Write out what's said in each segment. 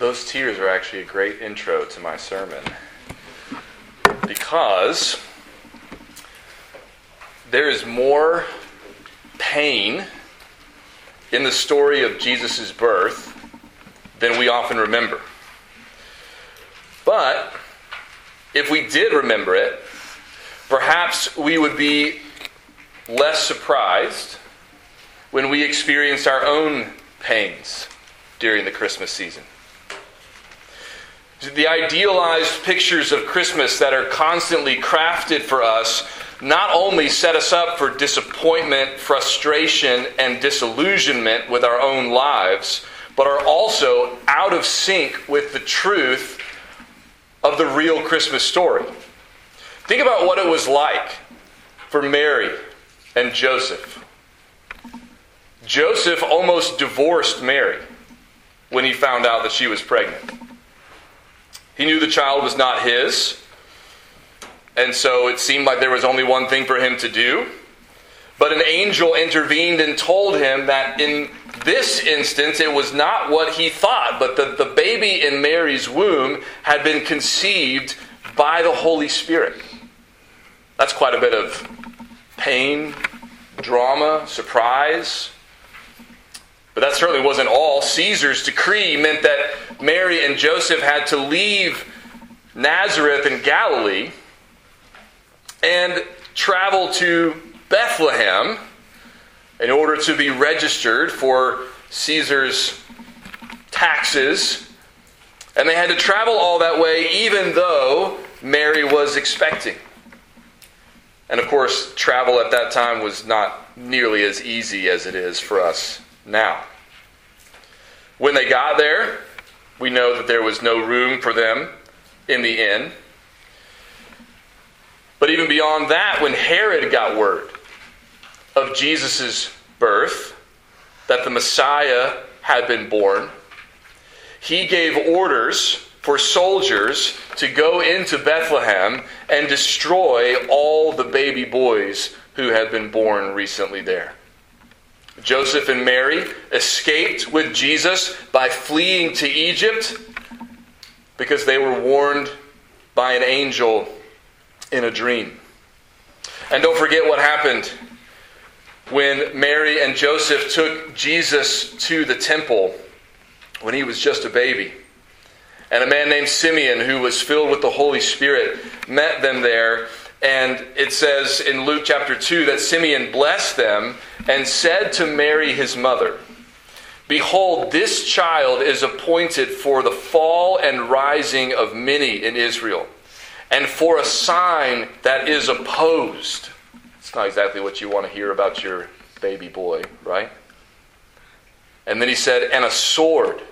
Those tears are actually a great intro to my sermon because there is more pain in the story of Jesus' birth than we often remember. But if we did remember it, perhaps we would be less surprised when we experienced our own pains during the Christmas season. The idealized pictures of Christmas that are constantly crafted for us not only set us up for disappointment, frustration, and disillusionment with our own lives, but are also out of sync with the truth of the real Christmas story. Think about what it was like for Mary and Joseph. Joseph almost divorced Mary when he found out that she was pregnant. He knew the child was not his, and so it seemed like there was only one thing for him to do. But an angel intervened and told him that in this instance it was not what he thought, but that the baby in Mary's womb had been conceived by the Holy Spirit. That's quite a bit of pain, drama, surprise. But that certainly wasn't all. Caesar's decree meant that Mary and Joseph had to leave Nazareth in Galilee and travel to Bethlehem in order to be registered for Caesar's taxes. And they had to travel all that way even though Mary was expecting. And of course, travel at that time was not nearly as easy as it is for us now. When they got there, we know that there was no room for them in the inn. But even beyond that, when Herod got word of Jesus' birth, that the Messiah had been born, he gave orders for soldiers to go into Bethlehem and destroy all the baby boys who had been born recently there. Joseph and Mary escaped with Jesus by fleeing to Egypt because they were warned by an angel in a dream. And don't forget what happened when Mary and Joseph took Jesus to the temple when he was just a baby. And a man named Simeon, who was filled with the Holy Spirit, met them there. And it says in Luke chapter 2 that Simeon blessed them and said to Mary, his mother, Behold, this child is appointed for the fall and rising of many in Israel, and for a sign that is opposed. It's not exactly what you want to hear about your baby boy, right? And then he said, And a sword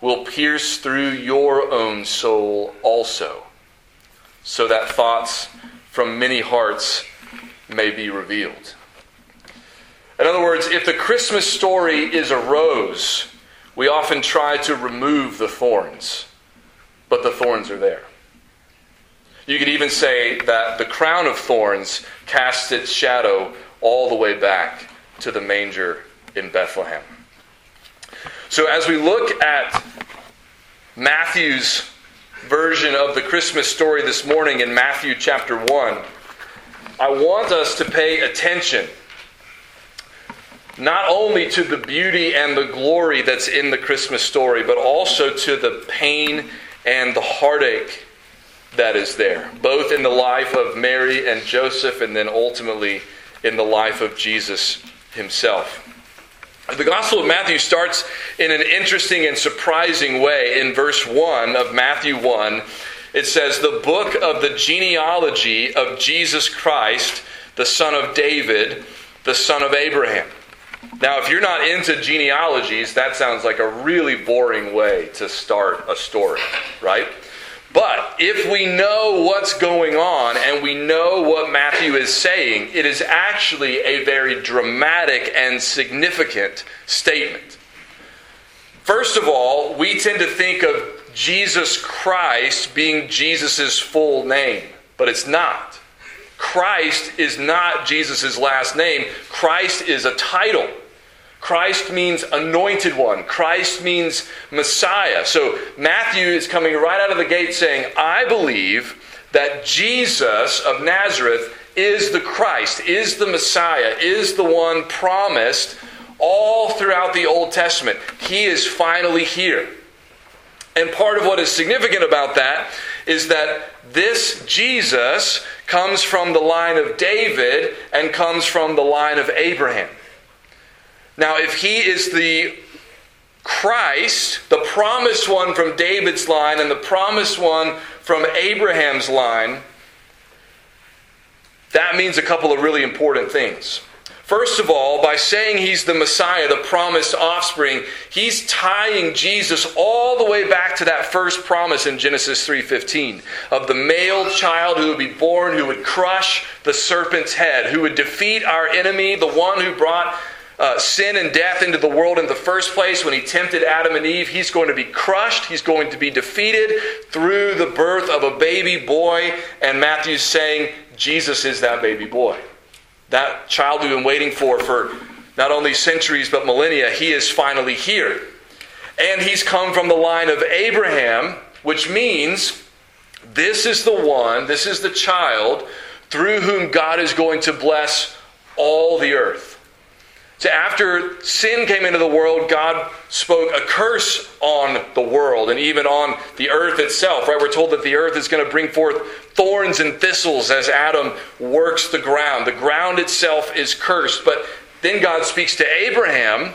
will pierce through your own soul also, so that thoughts from many hearts may be revealed. In other words, if the Christmas story is a rose, we often try to remove the thorns, but the thorns are there. You could even say that the crown of thorns casts its shadow all the way back to the manger in Bethlehem. So, as we look at Matthew's version of the Christmas story this morning in Matthew chapter 1, I want us to pay attention not only to the beauty and the glory that's in the Christmas story, but also to the pain and the heartache that is there, both in the life of Mary and Joseph, and then ultimately in the life of Jesus himself. The Gospel of Matthew starts in an interesting and surprising way. In verse 1 of Matthew 1, it says, The book of the genealogy of Jesus Christ, the son of David, the son of Abraham. Now, if you're not into genealogies, that sounds like a really boring way to start a story, right? But if we know what's going on and we know what Matthew is saying, it is actually a very dramatic and significant statement. First of all, we tend to think of Jesus Christ being Jesus' full name, but it's not. Christ is not Jesus' last name, Christ is a title. Christ means anointed one. Christ means Messiah. So Matthew is coming right out of the gate saying, I believe that Jesus of Nazareth is the Christ, is the Messiah, is the one promised all throughout the Old Testament. He is finally here. And part of what is significant about that is that this Jesus comes from the line of David and comes from the line of Abraham. Now, if he is the Christ, the promised one from David's line and the promised one from Abraham's line, that means a couple of really important things. First of all, by saying he's the Messiah, the promised offspring, he's tying Jesus all the way back to that first promise in Genesis 3:15 of the male child who would be born who would crush the serpent's head, who would defeat our enemy, the one who brought uh, sin and death into the world in the first place when he tempted Adam and Eve. He's going to be crushed. He's going to be defeated through the birth of a baby boy. And Matthew's saying Jesus is that baby boy. That child we've been waiting for for not only centuries but millennia, he is finally here. And he's come from the line of Abraham, which means this is the one, this is the child through whom God is going to bless all the earth. So after sin came into the world, God spoke a curse on the world and even on the earth itself. Right? We're told that the earth is going to bring forth thorns and thistles as Adam works the ground. The ground itself is cursed. But then God speaks to Abraham,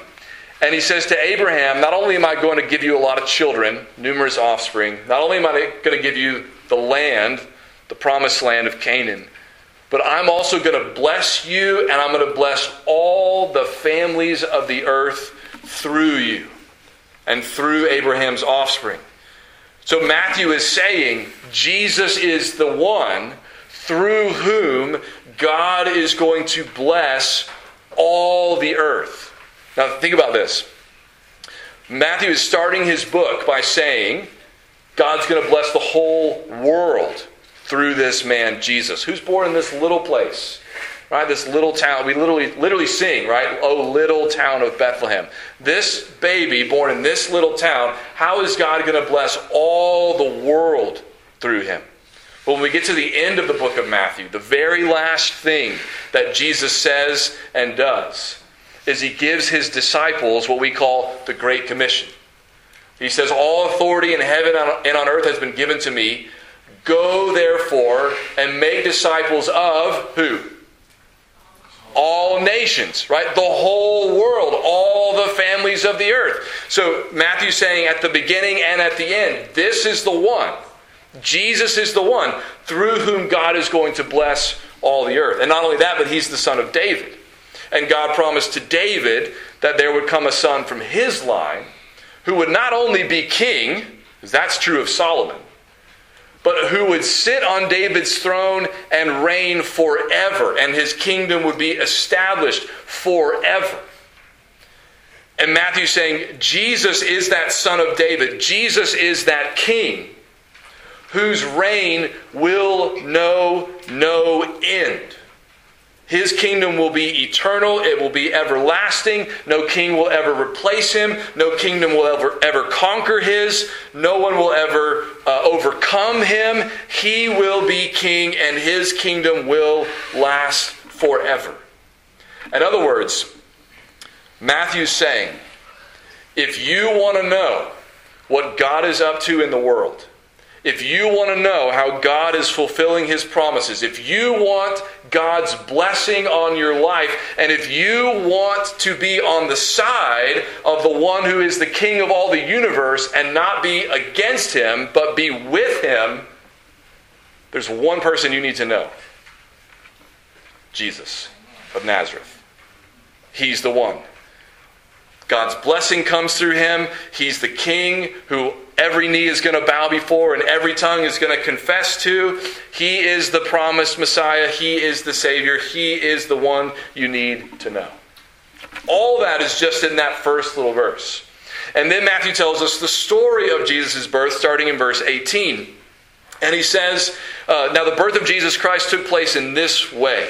and he says to Abraham, Not only am I going to give you a lot of children, numerous offspring, not only am I going to give you the land, the promised land of Canaan, but I'm also going to bless you, and I'm going to bless all the families of the earth through you and through Abraham's offspring. So Matthew is saying Jesus is the one through whom God is going to bless all the earth. Now, think about this. Matthew is starting his book by saying God's going to bless the whole world through this man Jesus, who's born in this little place, right? This little town. We literally literally sing, right? Oh, little town of Bethlehem. This baby born in this little town, how is God going to bless all the world through him? But when we get to the end of the book of Matthew, the very last thing that Jesus says and does is he gives his disciples what we call the Great Commission. He says, All authority in heaven and on earth has been given to me. Go therefore and make disciples of who? All nations, right? The whole world, all the families of the earth. So Matthew's saying at the beginning and at the end, this is the one. Jesus is the one through whom God is going to bless all the earth. And not only that, but he's the son of David. And God promised to David that there would come a son from his line who would not only be king, because that's true of Solomon, but who would sit on David's throne and reign forever, and his kingdom would be established forever. And Matthew's saying, Jesus is that son of David. Jesus is that king whose reign will know no end. His kingdom will be eternal, it will be everlasting. No king will ever replace him, no kingdom will ever, ever conquer his, no one will ever uh, overcome him. He will be king, and his kingdom will last forever. In other words, Matthew's saying, if you want to know what God is up to in the world, if you want to know how God is fulfilling his promises, if you want God's blessing on your life, and if you want to be on the side of the one who is the king of all the universe and not be against him, but be with him, there's one person you need to know Jesus of Nazareth. He's the one. God's blessing comes through him. He's the king who every knee is going to bow before and every tongue is going to confess to. He is the promised Messiah. He is the Savior. He is the one you need to know. All that is just in that first little verse. And then Matthew tells us the story of Jesus' birth starting in verse 18. And he says, uh, Now the birth of Jesus Christ took place in this way.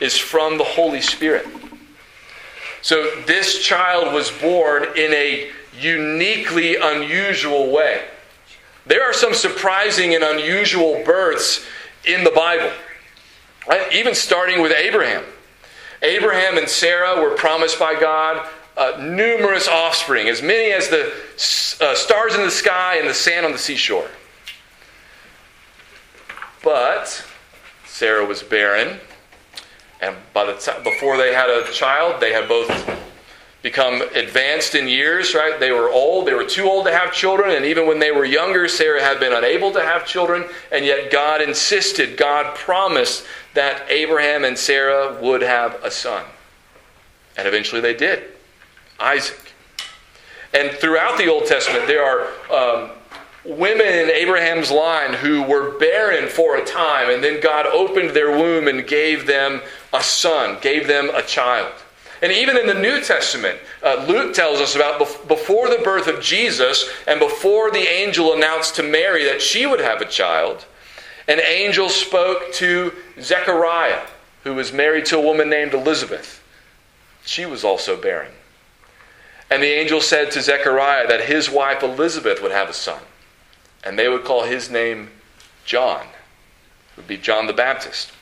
is from the Holy Spirit. So this child was born in a uniquely unusual way. There are some surprising and unusual births in the Bible, right? even starting with Abraham. Abraham and Sarah were promised by God uh, numerous offspring, as many as the uh, stars in the sky and the sand on the seashore. But Sarah was barren, and by the time before they had a child, they had both become advanced in years, right? They were old, they were too old to have children, and even when they were younger, Sarah had been unable to have children, and yet God insisted, God promised that Abraham and Sarah would have a son. And eventually they did Isaac. And throughout the Old Testament, there are um, women in Abraham's line who were barren for a time, and then God opened their womb and gave them a son, gave them a child. And even in the New Testament, uh, Luke tells us about before the birth of Jesus and before the angel announced to Mary that she would have a child, an angel spoke to Zechariah, who was married to a woman named Elizabeth. She was also barren. And the angel said to Zechariah that his wife Elizabeth would have a son, and they would call his name John, it would be John the Baptist.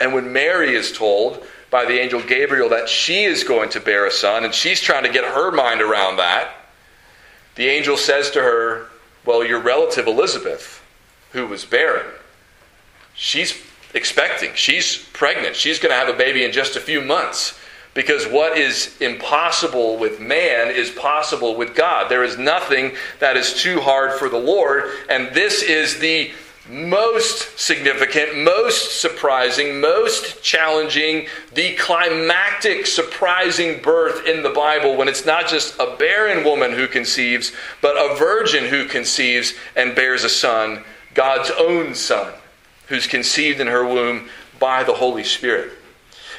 And when Mary is told by the angel Gabriel that she is going to bear a son, and she's trying to get her mind around that, the angel says to her, Well, your relative Elizabeth, who was barren, she's expecting, she's pregnant, she's going to have a baby in just a few months. Because what is impossible with man is possible with God. There is nothing that is too hard for the Lord, and this is the most significant, most surprising, most challenging, the climactic, surprising birth in the Bible when it's not just a barren woman who conceives, but a virgin who conceives and bears a son, God's own son, who's conceived in her womb by the Holy Spirit.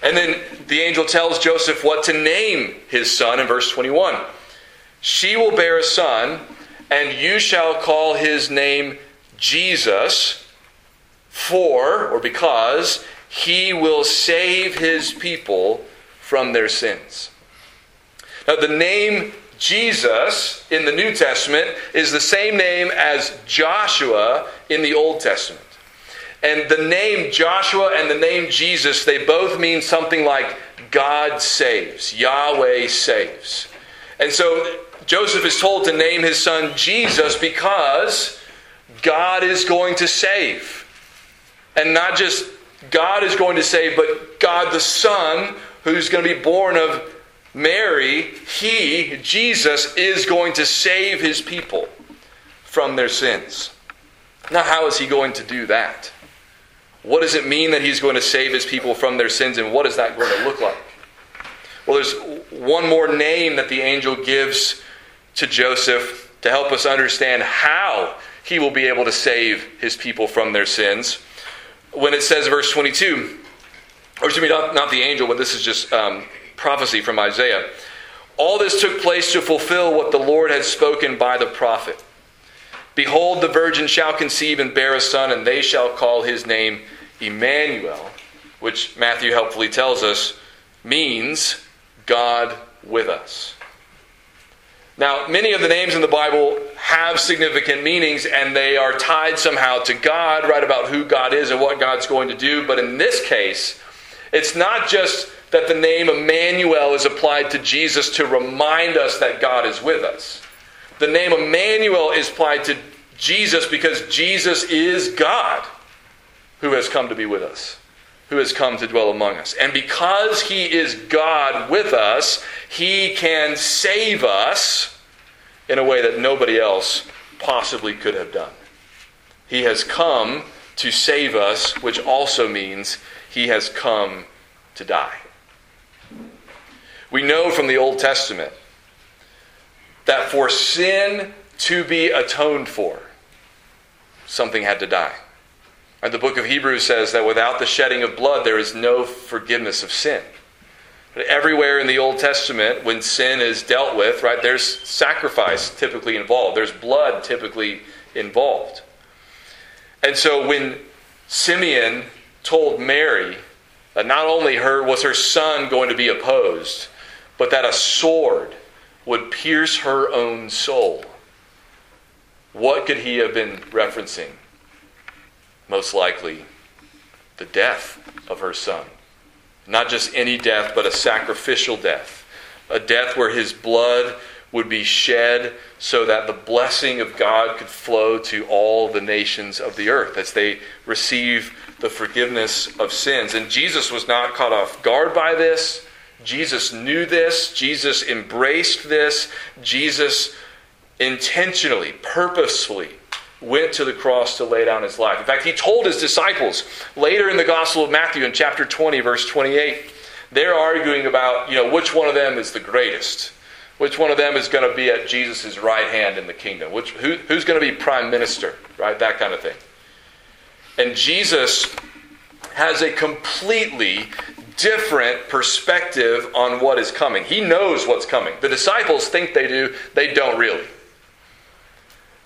And then the angel tells Joseph what to name his son in verse 21. She will bear a son, and you shall call his name Jesus, for, or because, he will save his people from their sins. Now, the name Jesus in the New Testament is the same name as Joshua in the Old Testament. And the name Joshua and the name Jesus, they both mean something like God saves, Yahweh saves. And so Joseph is told to name his son Jesus because God is going to save. And not just God is going to save, but God the Son, who's going to be born of Mary, he, Jesus, is going to save his people from their sins. Now, how is he going to do that? What does it mean that he's going to save his people from their sins, and what is that going to look like? Well, there's one more name that the angel gives to Joseph to help us understand how he will be able to save his people from their sins. When it says, verse 22, or excuse me, not, not the angel, but this is just um, prophecy from Isaiah. All this took place to fulfill what the Lord had spoken by the prophet. Behold, the virgin shall conceive and bear a son, and they shall call his name Emmanuel, which Matthew helpfully tells us means God with us. Now, many of the names in the Bible have significant meanings and they are tied somehow to God, right about who God is and what God's going to do. But in this case, it's not just that the name Emmanuel is applied to Jesus to remind us that God is with us. The name Emmanuel is applied to Jesus because Jesus is God who has come to be with us who has come to dwell among us. And because he is God with us, he can save us in a way that nobody else possibly could have done. He has come to save us, which also means he has come to die. We know from the Old Testament that for sin to be atoned for, something had to die. And the book of Hebrews says that without the shedding of blood, there is no forgiveness of sin. But everywhere in the Old Testament, when sin is dealt with, right, there's sacrifice typically involved. There's blood typically involved. And so when Simeon told Mary that not only her was her son going to be opposed, but that a sword would pierce her own soul. What could he have been referencing? Most likely, the death of her son. Not just any death, but a sacrificial death. A death where his blood would be shed so that the blessing of God could flow to all the nations of the earth as they receive the forgiveness of sins. And Jesus was not caught off guard by this. Jesus knew this. Jesus embraced this. Jesus intentionally, purposefully went to the cross to lay down his life. In fact, he told his disciples later in the Gospel of Matthew in chapter 20, verse 28, they're arguing about, you know, which one of them is the greatest. Which one of them is going to be at Jesus' right hand in the kingdom? Which, who, who's going to be prime minister? Right? That kind of thing. And Jesus has a completely different perspective on what is coming. He knows what's coming. The disciples think they do, they don't really.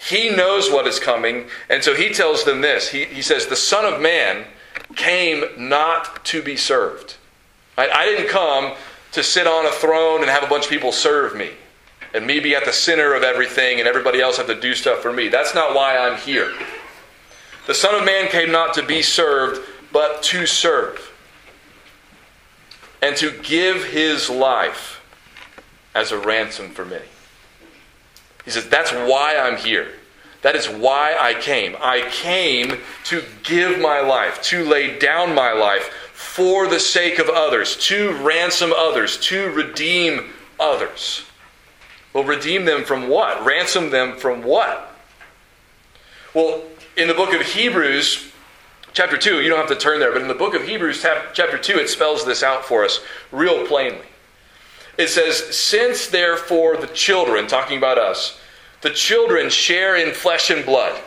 He knows what is coming, and so he tells them this. He, he says, The Son of Man came not to be served. I, I didn't come to sit on a throne and have a bunch of people serve me and me be at the center of everything and everybody else have to do stuff for me. That's not why I'm here. The Son of Man came not to be served, but to serve and to give his life as a ransom for many. He says, That's why I'm here. That is why I came. I came to give my life, to lay down my life for the sake of others, to ransom others, to redeem others. Well, redeem them from what? Ransom them from what? Well, in the book of Hebrews, chapter 2, you don't have to turn there, but in the book of Hebrews, chapter 2, it spells this out for us real plainly. It says, Since therefore the children, talking about us, the children share in flesh and blood,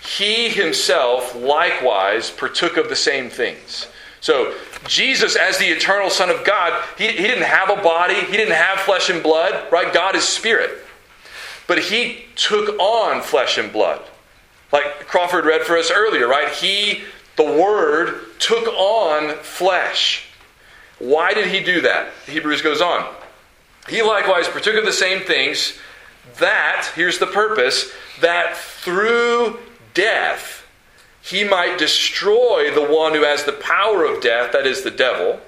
he himself likewise partook of the same things. So, Jesus, as the eternal Son of God, he, he didn't have a body, he didn't have flesh and blood, right? God is spirit. But he took on flesh and blood. Like Crawford read for us earlier, right? He, the Word, took on flesh. Why did he do that? Hebrews goes on. He likewise partook of the same things, that, here's the purpose, that through death he might destroy the one who has the power of death, that is the devil,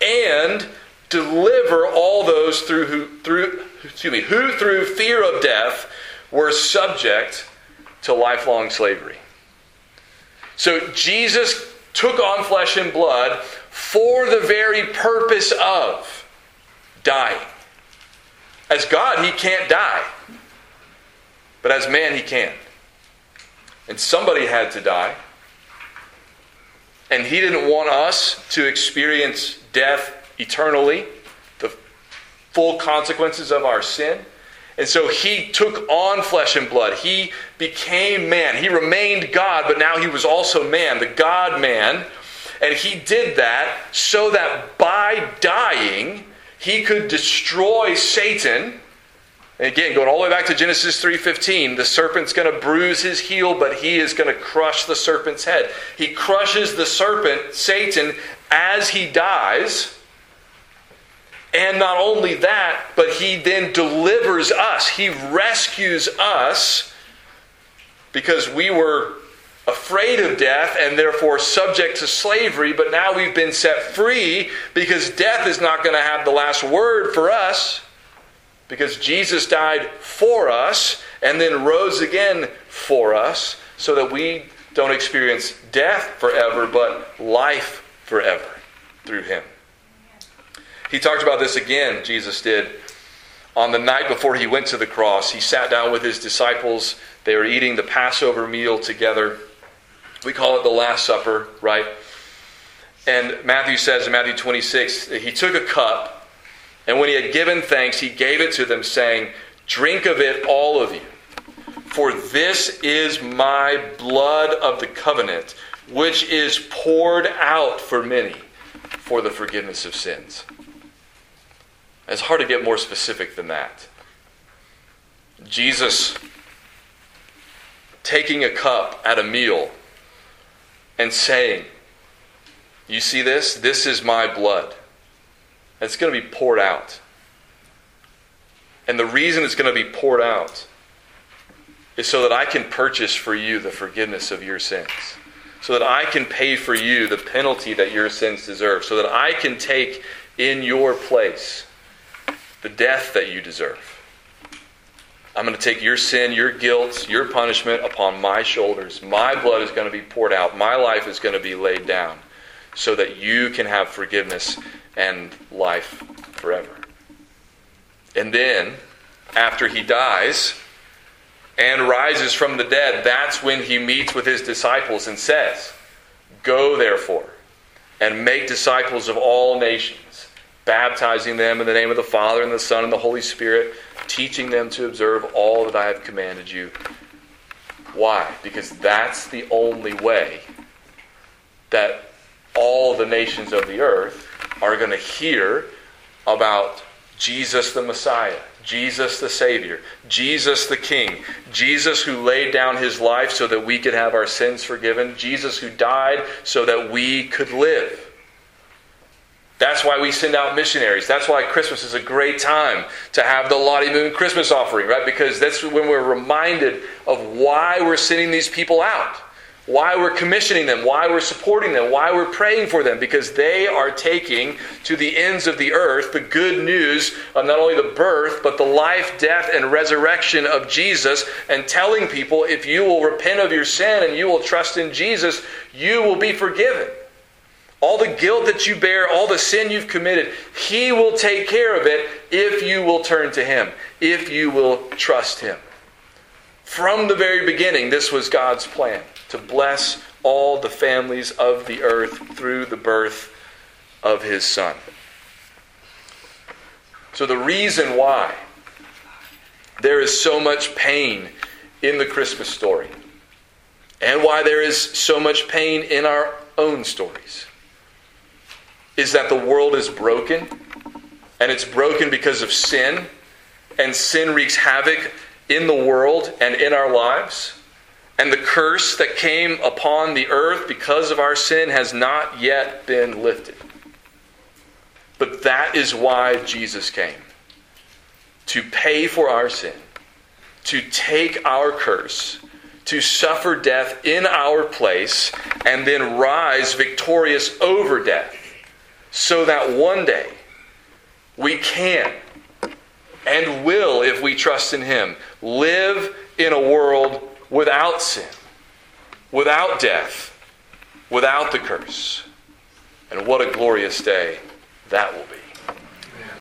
and deliver all those through who through excuse me, who through fear of death were subject to lifelong slavery. So Jesus took on flesh and blood for the very purpose of dying. As God, he can't die. But as man, he can. And somebody had to die. And he didn't want us to experience death eternally, the full consequences of our sin. And so he took on flesh and blood. He became man. He remained God, but now he was also man, the God man. And he did that so that by dying, he could destroy Satan. And again, going all the way back to Genesis 3:15, the serpent's going to bruise his heel, but he is going to crush the serpent's head. He crushes the serpent, Satan, as he dies. And not only that, but he then delivers us. He rescues us because we were afraid of death and therefore subject to slavery, but now we've been set free because death is not going to have the last word for us because Jesus died for us and then rose again for us so that we don't experience death forever, but life forever through him. He talked about this again, Jesus did. On the night before he went to the cross, he sat down with his disciples. They were eating the Passover meal together. We call it the Last Supper, right? And Matthew says in Matthew 26, he took a cup, and when he had given thanks, he gave it to them, saying, Drink of it, all of you. For this is my blood of the covenant, which is poured out for many for the forgiveness of sins. It's hard to get more specific than that. Jesus taking a cup at a meal and saying, You see this? This is my blood. It's going to be poured out. And the reason it's going to be poured out is so that I can purchase for you the forgiveness of your sins. So that I can pay for you the penalty that your sins deserve. So that I can take in your place the death that you deserve. I'm going to take your sin, your guilt, your punishment upon my shoulders. My blood is going to be poured out. My life is going to be laid down so that you can have forgiveness and life forever. And then, after he dies and rises from the dead, that's when he meets with his disciples and says, Go therefore and make disciples of all nations, baptizing them in the name of the Father and the Son and the Holy Spirit, teaching them to observe all that I have commanded you. Why? Because that's the only way that all the nations of the earth are going to hear about Jesus the Messiah, Jesus the Savior, Jesus the King, Jesus who laid down his life so that we could have our sins forgiven, Jesus who died so that we could live. That's why we send out missionaries. That's why Christmas is a great time to have the Lottie Moon Christmas offering, right? Because that's when we're reminded of why we're sending these people out why we're commissioning them, why we're supporting them, why we're praying for them, because they are taking to the ends of the earth the good news of not only the birth, but the life, death, and resurrection of Jesus, and telling people if you will repent of your sin and you will trust in Jesus, you will be forgiven. All the guilt that you bear, all the sin you've committed, He will take care of it if you will turn to Him, if you will trust Him. From the very beginning, this was God's plan to bless all the families of the earth through the birth of his son. So, the reason why there is so much pain in the Christmas story, and why there is so much pain in our own stories, is that the world is broken, and it's broken because of sin, and sin wreaks havoc in the world and in our lives. And the curse that came upon the earth because of our sin has not yet been lifted. But that is why Jesus came to pay for our sin, to take our curse, to suffer death in our place, and then rise victorious over death, so that one day we can and will, if we trust in Him, live in a world without sin, without death, without the curse. And what a glorious day that will be.